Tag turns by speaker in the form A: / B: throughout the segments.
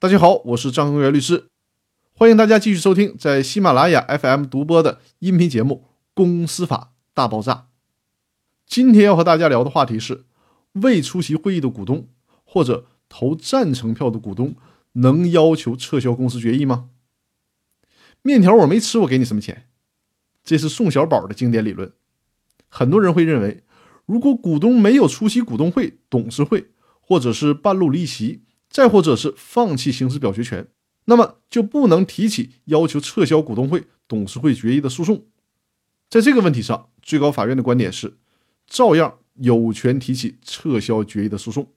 A: 大家好，我是张恒元律师，欢迎大家继续收听在喜马拉雅 FM 独播的音频节目《公司法大爆炸》。今天要和大家聊的话题是：未出席会议的股东或者投赞成票的股东能要求撤销公司决议吗？面条我没吃，我给你什么钱？这是宋小宝的经典理论。很多人会认为，如果股东没有出席股东会、董事会，或者是半路离席，再或者是放弃行使表决权，那么就不能提起要求撤销股东会、董事会决议的诉讼。在这个问题上，最高法院的观点是，照样有权提起撤销决议的诉讼。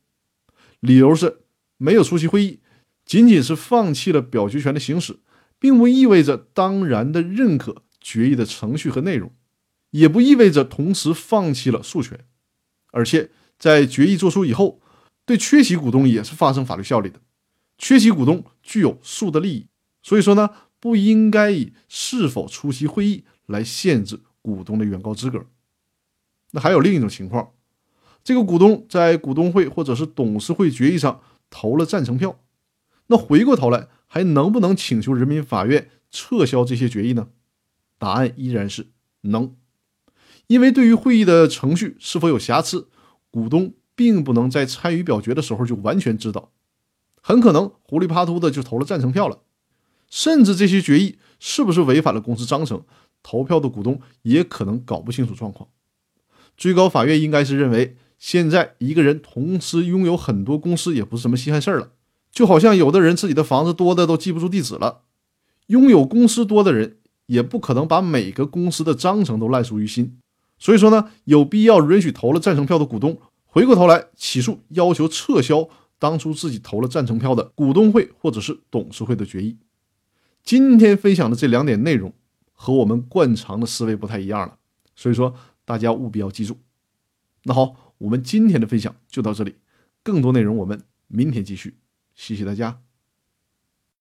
A: 理由是，没有出席会议，仅仅是放弃了表决权的行使，并不意味着当然的认可。决议的程序和内容，也不意味着同时放弃了诉权，而且在决议作出以后，对缺席股东也是发生法律效力的。缺席股东具有诉的利益，所以说呢，不应该以是否出席会议来限制股东的原告资格。那还有另一种情况，这个股东在股东会或者是董事会决议上投了赞成票，那回过头来还能不能请求人民法院撤销这些决议呢？答案依然是能，因为对于会议的程序是否有瑕疵，股东并不能在参与表决的时候就完全知道，很可能糊里啪涂的就投了赞成票了，甚至这些决议是不是违反了公司章程，投票的股东也可能搞不清楚状况。最高法院应该是认为，现在一个人同时拥有很多公司也不是什么稀罕事儿了，就好像有的人自己的房子多的都记不住地址了，拥有公司多的人。也不可能把每个公司的章程都烂熟于心，所以说呢，有必要允许投了赞成票的股东回过头来起诉，要求撤销当初自己投了赞成票的股东会或者是董事会的决议。今天分享的这两点内容和我们惯常的思维不太一样了，所以说大家务必要记住。那好，我们今天的分享就到这里，更多内容我们明天继续，谢谢大家。